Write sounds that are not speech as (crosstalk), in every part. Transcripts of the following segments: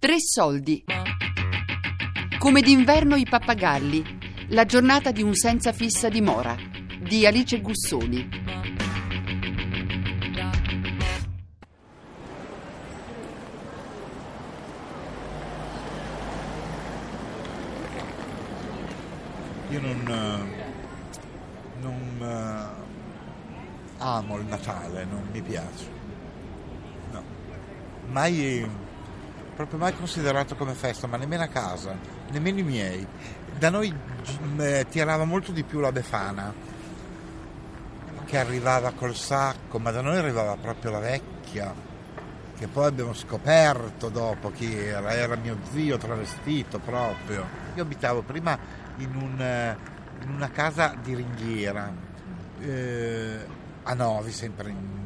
Tre soldi. Come d'inverno i pappagalli. La giornata di un senza fissa dimora. Di Alice Gussoni. Io non, eh, non eh, amo il Natale, non mi piace. No. Mai, proprio mai considerato come festa, ma nemmeno a casa, nemmeno i miei. Da noi gi- eh, tirava molto di più la Befana, che arrivava col sacco, ma da noi arrivava proprio la vecchia, che poi abbiamo scoperto dopo chi era, era mio zio travestito proprio. Io abitavo prima in, un, eh, in una casa di ringhiera eh, a Novi, sempre in-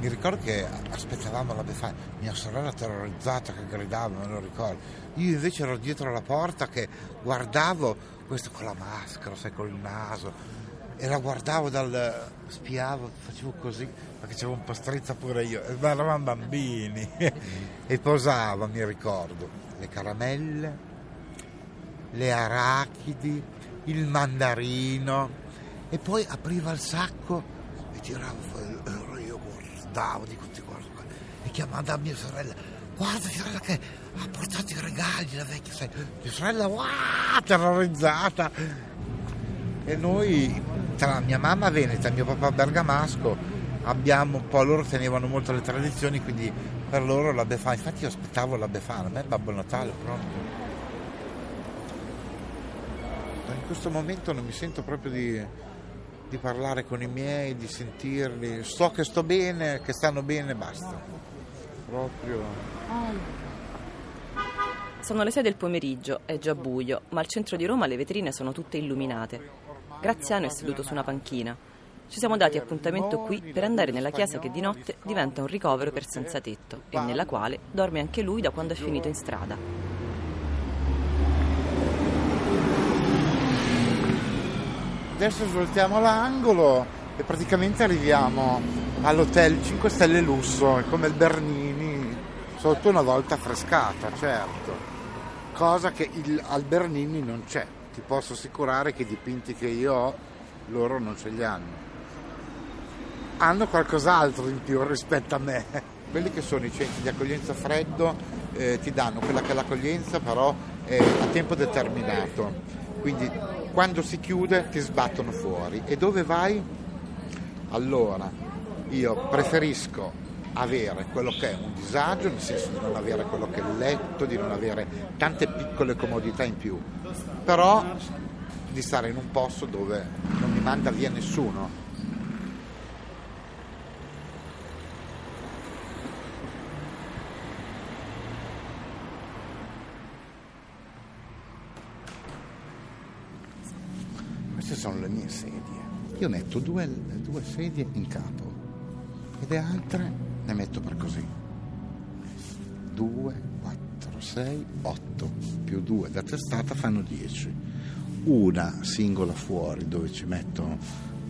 mi ricordo che aspettavamo la Befana, mia sorella terrorizzata che gridava, me lo ricordo. Io invece ero dietro la porta che guardavo questo con la maschera, sai, col naso, e la guardavo dal. spiavo, facevo così, perché c'avevo un po' strizza pure io, ma eravamo bambini. (laughs) e posavo, mi ricordo, le caramelle, le arachidi, il mandarino, e poi apriva il sacco e tirava fuori. Guardavo, dico, ti guardo e chiamando a mia sorella, guarda sorella che ha portato i regali la vecchia, sai, mia sorella, wow, terrorizzata. E noi, tra mia mamma veneta e mio papà bergamasco, abbiamo un po', loro tenevano molto le tradizioni, quindi per loro la Befana, infatti io aspettavo la Befana, a me il Babbo Natale. Ma in questo momento non mi sento proprio di, di parlare con i miei, di sentirli, so che sto bene, che stanno bene, basta. Proprio. Sono le 6 del pomeriggio, è già buio, ma al centro di Roma le vetrine sono tutte illuminate. Graziano è seduto su una panchina. Ci siamo dati appuntamento qui per andare nella chiesa che di notte diventa un ricovero per senza tetto e nella quale dorme anche lui da quando è finito in strada. Adesso svoltiamo l'angolo e praticamente arriviamo all'hotel 5 Stelle Lusso, come il Bernini, sotto una volta affrescata, certo. Cosa che il- al Bernini non c'è. Ti posso assicurare che i dipinti che io ho, loro non ce li hanno. Hanno qualcos'altro in più rispetto a me. Quelli che sono i centri di accoglienza freddo eh, ti danno quella che è l'accoglienza, però è a tempo determinato. Quindi quando si chiude ti sbattono fuori. E dove vai? Allora, io preferisco avere quello che è un disagio, nel senso di non avere quello che è il letto, di non avere tante piccole comodità in più, però di stare in un posto dove non mi manda via nessuno. Queste sono le mie sedie. Io metto due, due sedie in capo e le altre ne metto per così. 2, 4, 6, 8 più 2 da testata fanno 10. Una singola fuori dove ci metto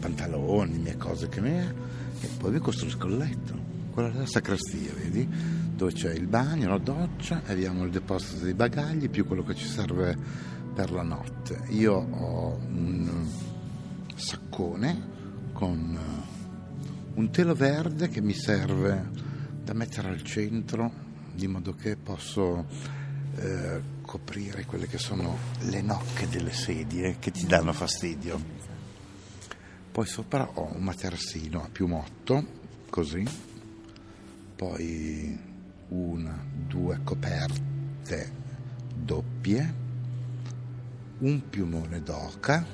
pantaloni, mie cose che me e poi vi costruisco il letto. Quella della sacrestia, vedi? Dove c'è il bagno, la doccia, abbiamo il deposito dei bagagli più quello che ci serve per la notte. Io ho un saccone con eh, un telo verde che mi serve da mettere al centro di modo che posso eh, coprire quelle che sono le nocche delle sedie che ti danno fastidio. Poi sopra ho un materassino a piumotto, così, poi una, due coperte doppie, un piumone d'oca,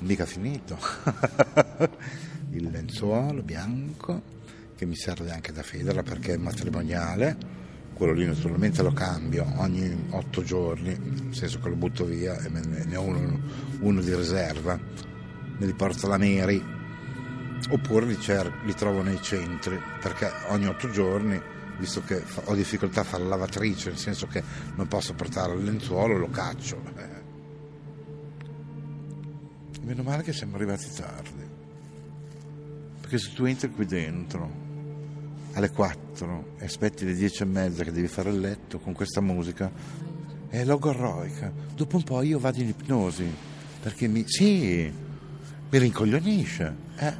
mica finito, (laughs) il lenzuolo bianco che mi serve anche da federa perché è matrimoniale, quello lì naturalmente lo cambio ogni otto giorni, nel senso che lo butto via e ne ho uno, uno di riserva, me li porto alla Meri oppure li, cer- li trovo nei centri perché ogni otto giorni visto che ho difficoltà a fare la lavatrice nel senso che non posso portare il lenzuolo lo caccio eh. meno male che siamo arrivati tardi perché se tu entri qui dentro alle 4 e aspetti le 10 e mezza che devi fare il letto con questa musica è logorroica. Dopo un po' io vado in ipnosi perché mi, sì, mi rincoglionisce. Eh,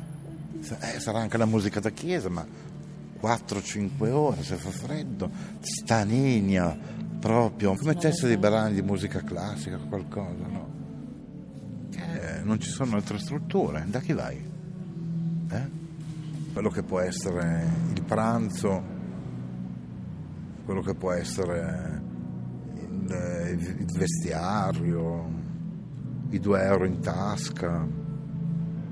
eh, sarà anche la musica da chiesa, ma 4-5 ore se fa freddo, staninia proprio, come teste di brani di musica classica o qualcosa, no? Eh, non ci sono altre strutture, da chi vai? Eh? quello che può essere il pranzo, quello che può essere il, il vestiario, i due euro in tasca,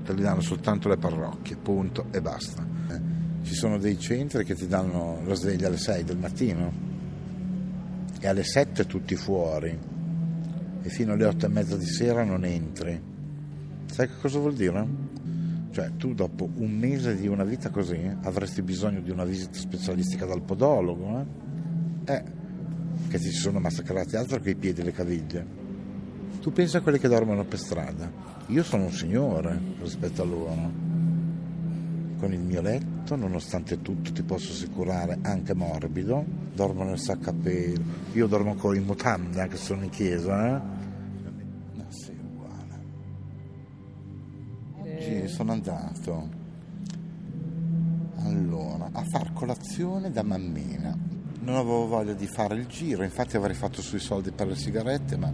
te li danno soltanto le parrocchie, punto e basta. Eh, ci sono dei centri che ti danno la sveglia alle 6 del mattino e alle 7 tutti fuori e fino alle 8 e mezza di sera non entri. Sai che cosa vuol dire? Cioè tu dopo un mese di una vita così avresti bisogno di una visita specialistica dal podologo, eh? eh che ti sono massacrati altro che i piedi e le caviglie. Tu pensa a quelli che dormono per strada. Io sono un signore rispetto a loro. Con il mio letto, nonostante tutto, ti posso assicurare, anche morbido, dormo nel sacco a pelo. Io dormo con i mutande, anche se sono in chiesa, eh? sono andato allora, a far colazione da mammina. Non avevo voglia di fare il giro, infatti avrei fatto sui soldi per le sigarette, ma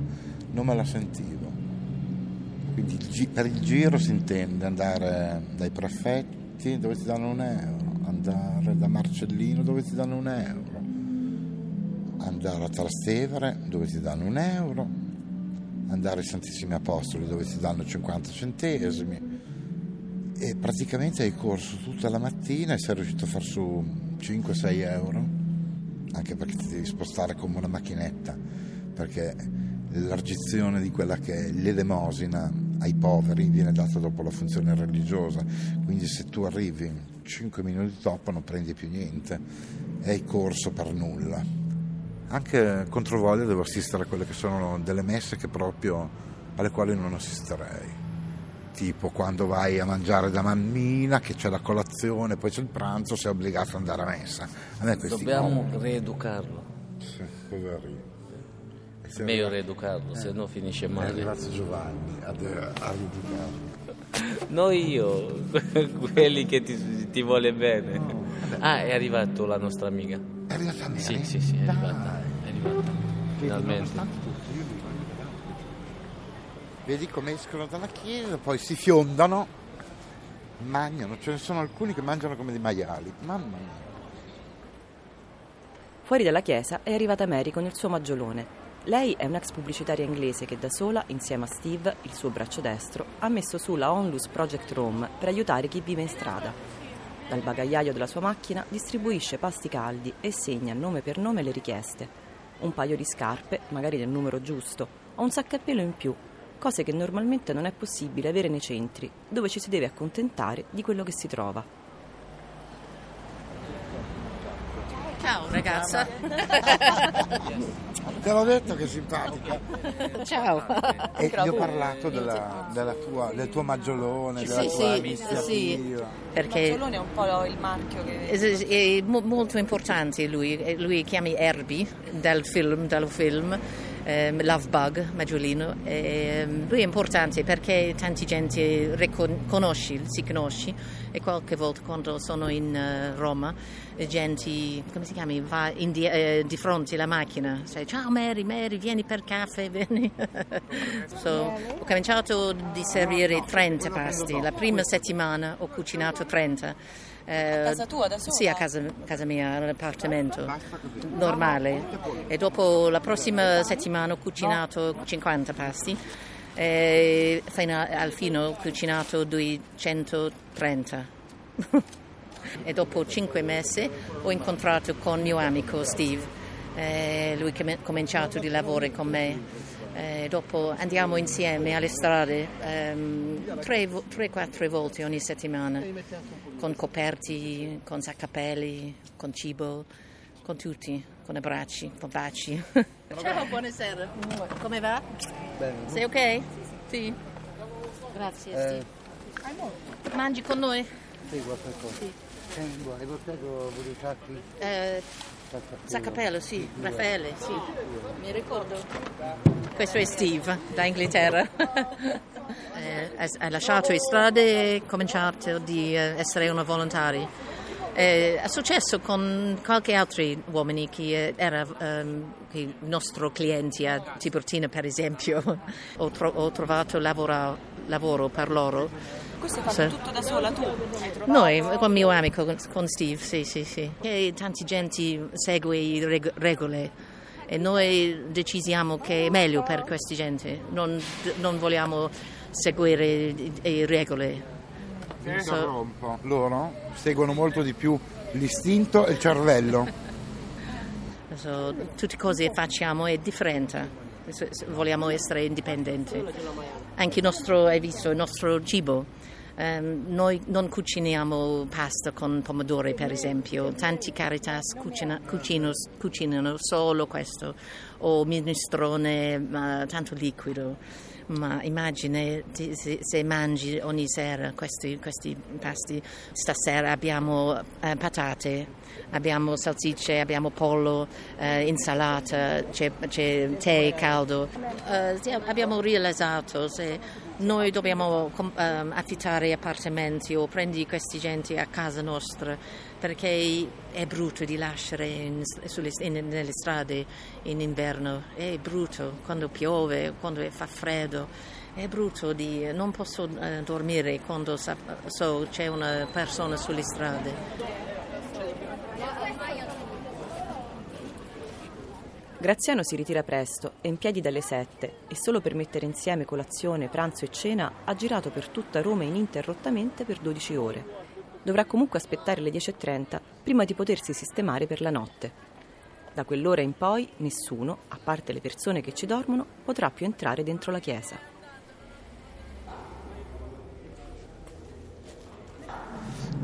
non me la sentivo. Quindi per il giro si intende andare dai prefetti dove ti danno un euro, andare da Marcellino dove ti danno un euro, andare a Trastevere dove ti danno un euro, andare ai Santissimi Apostoli dove ti danno 50 centesimi? E praticamente hai corso tutta la mattina e sei riuscito a far su 5-6 euro, anche perché ti devi spostare come una macchinetta, perché l'elargizione di quella che è l'elemosina ai poveri viene data dopo la funzione religiosa, quindi se tu arrivi 5 minuti dopo non prendi più niente hai corso per nulla. Anche contro voglia devo assistere a quelle che sono delle messe che proprio alle quali non assisterei tipo quando vai a mangiare da mammina, che c'è la colazione, poi c'è il pranzo, sei obbligato ad andare a messa. A Dobbiamo cose... rieducarlo. Sì, cosa arriva? È meglio rieducarlo, eh. se no finisce male. È arrivato Giovanni a, a rieducarlo. No io, (laughs) quelli che ti, ti vuole bene. No. Ah, è arrivato la nostra amica. È arrivata Mary? Sì, sì, sì, è arrivata. È arrivata. Finalmente. Vedi come escono dalla chiesa, poi si fiondano, mangiano, ce ne sono alcuni che mangiano come dei maiali. Mamma mia. Fuori dalla chiesa è arrivata Mary con il suo maggiolone. Lei è un'ex pubblicitaria inglese che da sola, insieme a Steve, il suo braccio destro, ha messo su la Onlus Project Rome per aiutare chi vive in strada. Dal bagagliaio della sua macchina distribuisce pasti caldi e segna nome per nome le richieste. Un paio di scarpe, magari del numero giusto, o un sacco a pelo in più cose che normalmente non è possibile avere nei centri, dove ci si deve accontentare di quello che si trova. Ciao ragazza. (laughs) Te l'ho detto che è simpatica. (laughs) Ciao. E gli ho parlato della, della tua, del tuo maggiolone, della sì, tua sì, iniziativa. Sì, perché il maggiolone è un po' il marchio che... È, è molto importante lui, lui chiama Herbie dal film, dal film ehm, Love Bug, Maggiolino. Ehm, lui è importante perché tanta gente riconosce, si conosce e qualche volta quando sono in uh, Roma, gente, come si chiama, va di, eh, di, fronte alla macchina, dice ciao Mary, Mary, vieni per caffè, (laughs) vieni. so, ho cominciato a servire 30 pasti, la prima settimana ho cucinato 30 eh, a casa tua da sola? Sì, a casa, casa mia, all'appartamento normale. E dopo la prossima settimana ho cucinato 50 pasti. E fino al fine ho cucinato 230. (laughs) e dopo 5 mesi ho incontrato con mio amico Steve. Eh, lui ha cominciato a lavorare con me eh, dopo andiamo insieme alle strade ehm, 3-4 volte ogni settimana con coperti, con saccapelli, con cibo, con tutti, con abbracci, con baci. (laughs) Ciao, buonasera. Come va? Bene. Sei ok? Sì. Grazie. Eh. Mangi con noi? Sì, qualche cosa. Sì. hai portato pure i sacchi? Eh, Zaccapello, sì, Raffaele, sì. Mi ricordo. Questo è Steve, da Inghilterra. (laughs) eh, ha lasciato le strade e ha cominciato ad essere una volontaria. Eh, è successo con qualche altro uomini che era um, che il nostro cliente a Tiburtina per esempio (laughs) ho, tro- ho, trovato lavoro, lavoro per loro questo hai fatto sì. tutto da sola tu? Noi, con mio amico, con Steve, sì, sì, sì. E tanta gente segue le regole e noi decidiamo che è meglio per questa gente, non, non vogliamo seguire le regole. So. Loro seguono molto di più l'istinto e il cervello. So, tutte cose che facciamo è differente, vogliamo essere indipendenti. Anche il nostro, hai visto, il nostro cibo Um, noi non cuciniamo pasta con pomodori, per esempio. Tanti Caritas cucina, cucino, cucinano solo questo, o minestrone, uh, tanto liquido. Ma immagina se, mangi ogni sera questi, questi pasti. Stasera abbiamo uh, patate, abbiamo salsicce, abbiamo pollo, uh, insalata, c'è, c'è, tè caldo. Uh, abbiamo realizzato se noi dobbiamo um, affittare appartamenti o prendere questi gente a casa nostra perché è brutto di lasciare in, sulle, in, nelle strade in inverno, è brutto quando piove, quando fa freddo, è brutto di non posso uh, dormire quando sa, so c'è una persona sulle strade. Graziano si ritira presto, è in piedi dalle sette e solo per mettere insieme colazione, pranzo e cena ha girato per tutta Roma ininterrottamente per 12 ore. Dovrà comunque aspettare le 10.30 prima di potersi sistemare per la notte. Da quell'ora in poi nessuno, a parte le persone che ci dormono, potrà più entrare dentro la chiesa.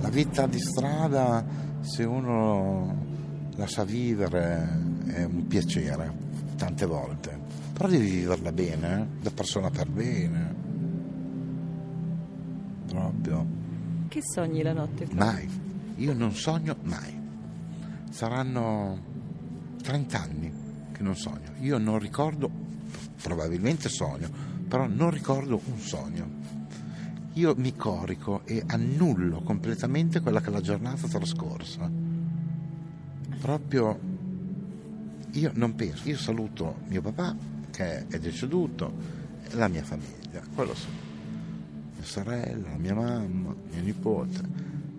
La vita di strada, se uno la sa vivere, è un piacere, tante volte. Però devi viverla bene, eh? da persona per bene. Proprio. Che sogni la notte? Mai. Io non sogno mai. Saranno 30 anni che non sogno. Io non ricordo, probabilmente sogno, però non ricordo un sogno. Io mi corico e annullo completamente quella che è la giornata trascorsa. Proprio io non penso, io saluto mio papà che è deceduto, la mia famiglia, quello sì. Mia sorella, mia mamma, mio nipote.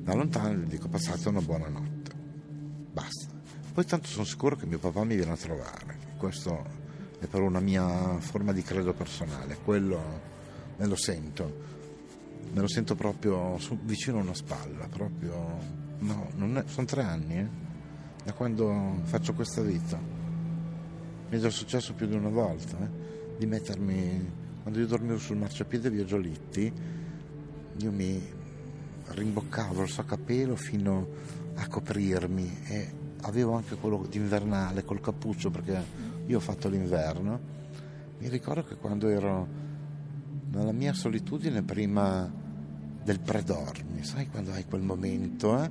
Da lontano gli dico passate una buona notte. Basta. Poi tanto sono sicuro che mio papà mi viene a trovare. Questo è per una mia forma di credo personale, quello me lo sento. Me lo sento proprio su, vicino a una spalla, proprio... No, è, sono tre anni, eh, da quando faccio questa vita mi è già successo più di una volta eh, di mettermi quando io dormivo sul marciapiede via Giolitti io mi rimboccavo il saccapelo fino a coprirmi e avevo anche quello d'invernale col cappuccio perché io ho fatto l'inverno mi ricordo che quando ero nella mia solitudine prima del predormi sai quando hai quel momento eh?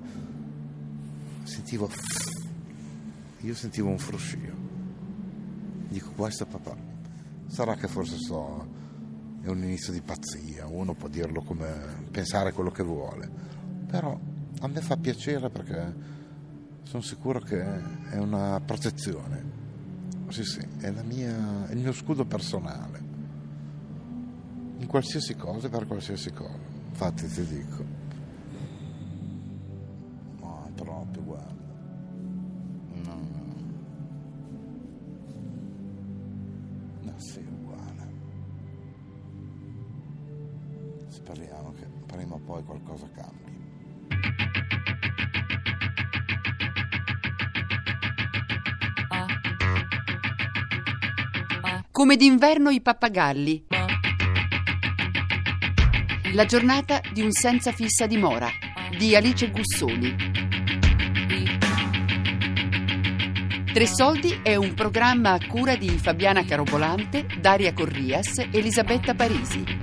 sentivo io sentivo un fruscio Dico, questo papà, sarà che forse so, è un inizio di pazzia, uno può dirlo come pensare quello che vuole, però a me fa piacere perché sono sicuro che è una protezione. Sì, sì, è, mia, è il mio scudo personale. In qualsiasi cosa, per qualsiasi cosa. Infatti ti dico. Speriamo poi qualcosa cambi. Come d'inverno i pappagalli. La giornata di un senza fissa dimora di Alice Gussoni. Tre soldi è un programma a cura di Fabiana Carobolante, Daria Corrias Elisabetta Parisi.